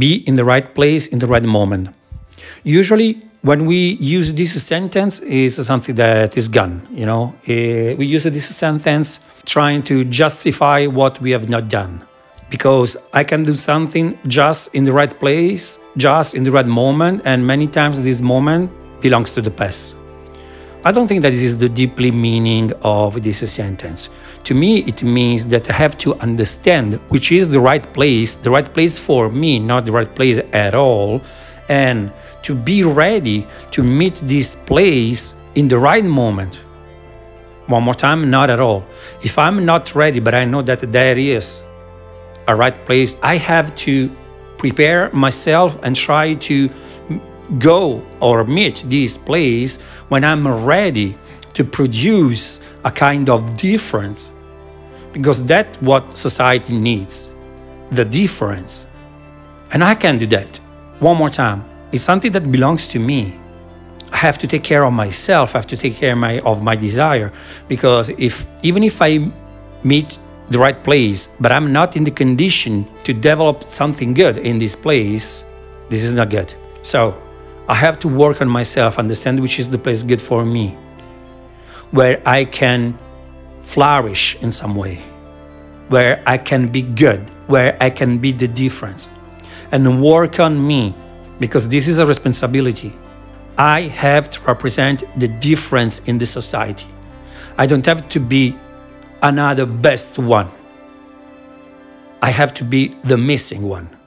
be in the right place in the right moment. Usually, when we use this sentence, is something that is gone. You know, uh, we use this sentence trying to justify what we have not done, because I can do something just in the right place, just in the right moment, and many times this moment belongs to the past. I don't think that this is the deeply meaning of this sentence. To me, it means that I have to understand which is the right place, the right place for me, not the right place at all, and to be ready to meet this place in the right moment. One more time, not at all. If I'm not ready, but I know that there is a right place, I have to prepare myself and try to go or meet this place when I'm ready to produce a kind of difference because that's what society needs the difference. And I can do that. One more time. It's something that belongs to me. I have to take care of myself. I have to take care of my, of my desire because if even if I meet the right place but I'm not in the condition to develop something good in this place this is not good. So I have to work on myself, understand which is the place good for me, where I can flourish in some way, where I can be good, where I can be the difference, and work on me because this is a responsibility. I have to represent the difference in the society. I don't have to be another best one. I have to be the missing one.